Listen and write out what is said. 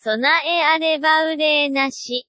備えあれば憂いなし。